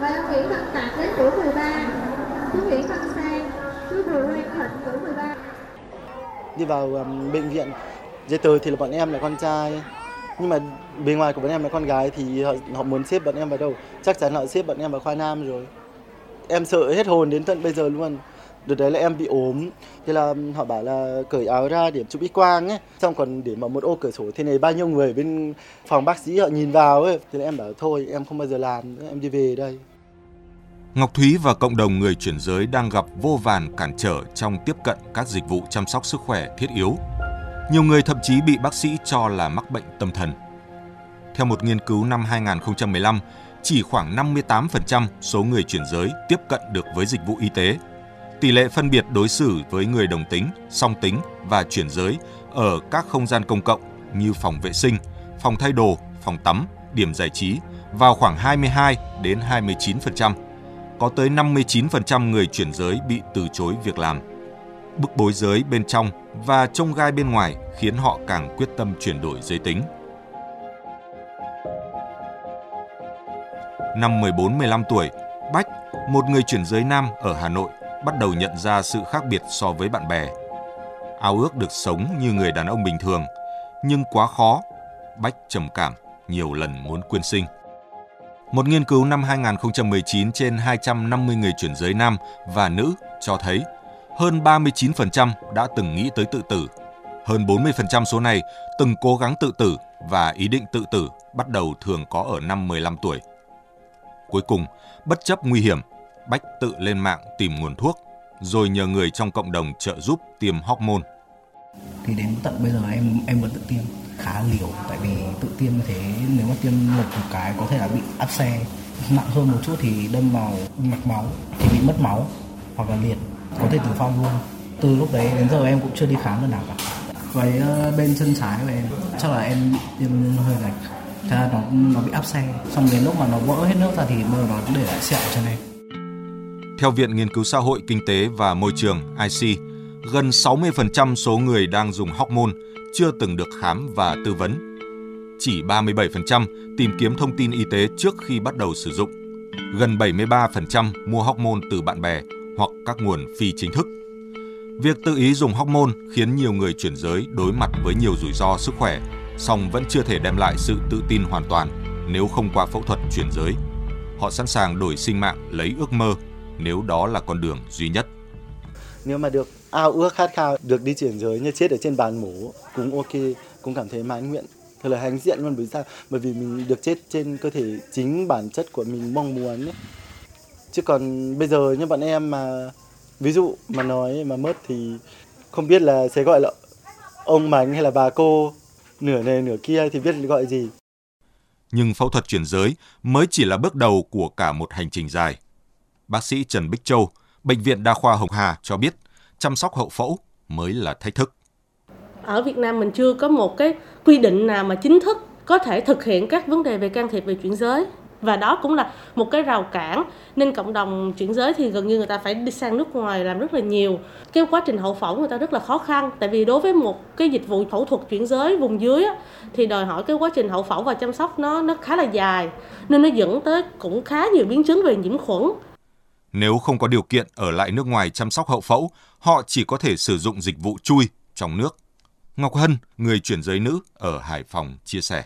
và Nguyễn Văn Tạc đến tuổi 13, chú Nguyễn Văn Sang, chú Bùi Huy Thịnh tuổi 13. Đi vào um, bệnh viện, giấy tờ thì là bọn em là con trai, nhưng mà bề ngoài của bọn em là con gái thì họ, họ muốn xếp bọn em vào đâu? Chắc chắn họ xếp bọn em vào khoa nam rồi. Em sợ hết hồn đến tận bây giờ luôn đợt đấy là em bị ốm thế là họ bảo là cởi áo ra để chụp x quang ấy xong còn để mở một ô cửa sổ thế này bao nhiêu người bên phòng bác sĩ họ nhìn vào ấy thế là em bảo thôi em không bao giờ làm em đi về đây Ngọc Thúy và cộng đồng người chuyển giới đang gặp vô vàn cản trở trong tiếp cận các dịch vụ chăm sóc sức khỏe thiết yếu. Nhiều người thậm chí bị bác sĩ cho là mắc bệnh tâm thần. Theo một nghiên cứu năm 2015, chỉ khoảng 58% số người chuyển giới tiếp cận được với dịch vụ y tế. Tỷ lệ phân biệt đối xử với người đồng tính, song tính và chuyển giới ở các không gian công cộng như phòng vệ sinh, phòng thay đồ, phòng tắm, điểm giải trí vào khoảng 22 đến 29%. Có tới 59% người chuyển giới bị từ chối việc làm. Bức bối giới bên trong và trông gai bên ngoài khiến họ càng quyết tâm chuyển đổi giới tính. Năm 14-15 tuổi, Bách, một người chuyển giới nam ở Hà Nội, bắt đầu nhận ra sự khác biệt so với bạn bè. Ao ước được sống như người đàn ông bình thường, nhưng quá khó. Bách trầm cảm, nhiều lần muốn quyên sinh. Một nghiên cứu năm 2019 trên 250 người chuyển giới nam và nữ cho thấy hơn 39% đã từng nghĩ tới tự tử. Hơn 40% số này từng cố gắng tự tử và ý định tự tử bắt đầu thường có ở năm 15 tuổi. Cuối cùng, bất chấp nguy hiểm, Bách tự lên mạng tìm nguồn thuốc, rồi nhờ người trong cộng đồng trợ giúp tiêm hormone. Thì đến tận bây giờ em em vẫn tự tiêm khá liều. Tại vì tự tiêm như thế nếu mà tiêm một cái có thể là bị áp xe nặng hơn một chút thì đâm vào mạch máu thì bị mất máu hoặc là liệt có thể tử vong luôn. Từ lúc đấy đến giờ em cũng chưa đi khám lần nào cả. Với ờ, bên chân trái của em chắc là em tiêm hơi gạch. Thế là nó nó bị áp xe xong đến lúc mà nó vỡ hết nước ra thì bây giờ nó để lại sẹo trên này theo Viện Nghiên cứu Xã hội Kinh tế và Môi trường IC, gần 60% số người đang dùng hormone chưa từng được khám và tư vấn. Chỉ 37% tìm kiếm thông tin y tế trước khi bắt đầu sử dụng. Gần 73% mua hormone từ bạn bè hoặc các nguồn phi chính thức. Việc tự ý dùng hormone khiến nhiều người chuyển giới đối mặt với nhiều rủi ro sức khỏe, song vẫn chưa thể đem lại sự tự tin hoàn toàn nếu không qua phẫu thuật chuyển giới. Họ sẵn sàng đổi sinh mạng lấy ước mơ nếu đó là con đường duy nhất. nếu mà được ao ước khát khao được đi chuyển giới như chết ở trên bàn mổ cũng ok cũng cảm thấy mãn nguyện thật là hãnh diện luôn bởi sao bởi vì mình được chết trên cơ thể chính bản chất của mình mong muốn ấy. chứ còn bây giờ như bọn em mà ví dụ mà nói mà mất thì không biết là sẽ gọi là ông mánh hay là bà cô nửa này nửa kia thì biết gọi gì Nhưng phẫu thuật chuyển giới mới chỉ là bước đầu của cả một hành trình dài. Bác sĩ Trần Bích Châu, Bệnh viện Đa khoa Hồng Hà cho biết chăm sóc hậu phẫu mới là thách thức. ở Việt Nam mình chưa có một cái quy định nào mà chính thức có thể thực hiện các vấn đề về can thiệp về chuyển giới. Và đó cũng là một cái rào cản nên cộng đồng chuyển giới thì gần như người ta phải đi sang nước ngoài làm rất là nhiều. Cái quá trình hậu phẫu người ta rất là khó khăn tại vì đối với một cái dịch vụ phẫu thuật chuyển giới vùng dưới á, thì đòi hỏi cái quá trình hậu phẫu và chăm sóc nó nó khá là dài nên nó dẫn tới cũng khá nhiều biến chứng về nhiễm khuẩn. Nếu không có điều kiện ở lại nước ngoài chăm sóc hậu phẫu, họ chỉ có thể sử dụng dịch vụ chui trong nước. Ngọc Hân, người chuyển giới nữ ở Hải Phòng chia sẻ.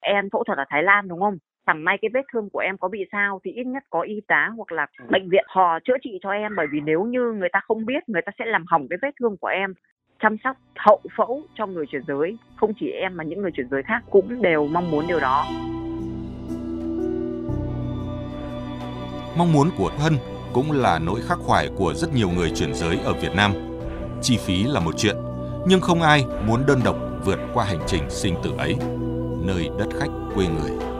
em phẫu thuật ở Thái Lan đúng không? Chẳng may cái vết thương của em có bị sao thì ít nhất có y tá hoặc là bệnh viện họ chữa trị cho em bởi vì nếu như người ta không biết người ta sẽ làm hỏng cái vết thương của em. Chăm sóc hậu phẫu cho người chuyển giới, không chỉ em mà những người chuyển giới khác cũng đều mong muốn điều đó. Mong muốn của Hân cũng là nỗi khắc khoải của rất nhiều người chuyển giới ở Việt Nam. Chi phí là một chuyện, nhưng không ai muốn đơn độc vượt qua hành trình sinh tử ấy, nơi đất khách quê người.